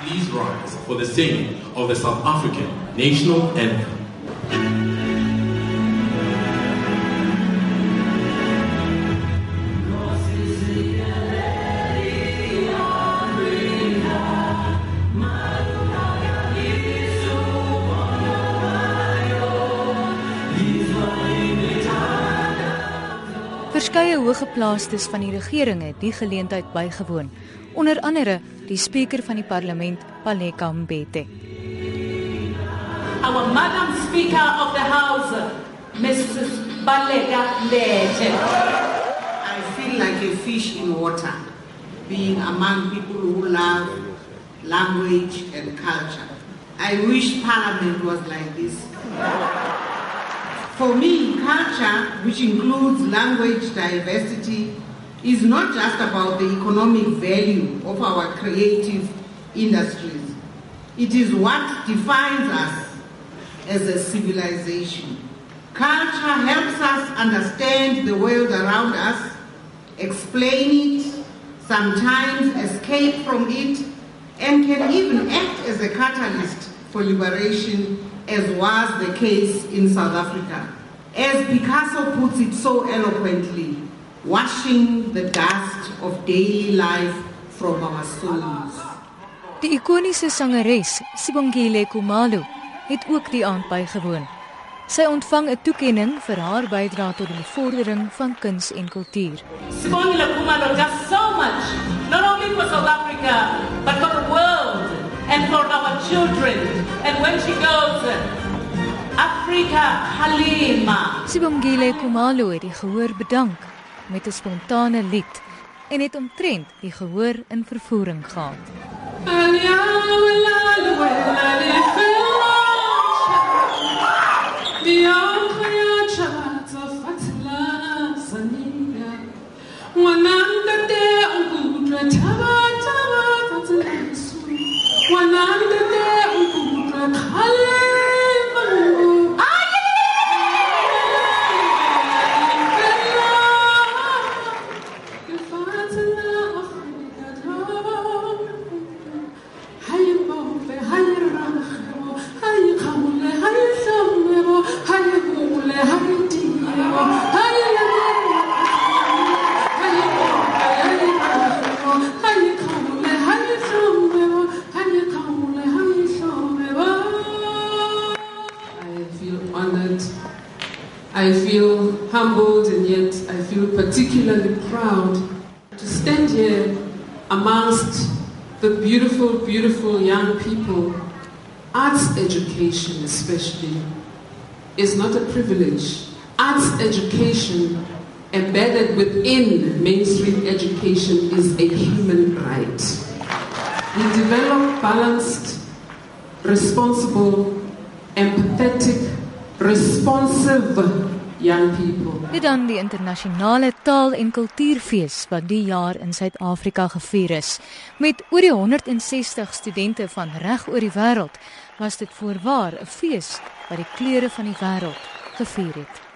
Please rise for the singing of the South African national anthem. Verskeie hoëgeplaastes van die regering het die geleentheid bygewoon, onder andere die spreker van die parlement, Baleka Mbete. Our Madam Speaker of the House, Mrs. Baleka Mbete. I feel like a fish in water, being among people who love language and culture. I wish Parliament was like this. For me, culture, which includes language diversity, is not just about the economic value of our creative industries. It is what defines us as a civilization. Culture helps us understand the world around us, explain it, sometimes escape from it, and can even act as a catalyst for liberation, as was the case in South Africa. As Picasso puts it so eloquently, washing the dust of daily life from our souls. Die ikoniese sangeres, Sibongile Khumalo, het ook die aand bygewoon. Sy ontvang 'n toekenning vir haar bydrae tot die vordering van kuns en kultuur. Sibongile Khumalo does so much, not only for South Africa, but for the world and for our children. And when she goes, Africa Halima. Sibongile Khumalo het die gehoor bedank met 'n spontane lied en het omtrent die gehoor in vervoering gehad. Honored. I feel humbled, and yet I feel particularly proud to stand here amongst the beautiful, beautiful young people. Arts education, especially, is not a privilege. Arts education, embedded within mainstream education, is a human right. We develop balanced, responsible, empathetic, responsive young people. Dit dan die internasionale taal en kultuurfees wat die jaar in Suid-Afrika gevier is. Met oor die 160 studente van reg oor die wêreld was dit voorwaar 'n fees wat die kleure van die wêreld gevier het.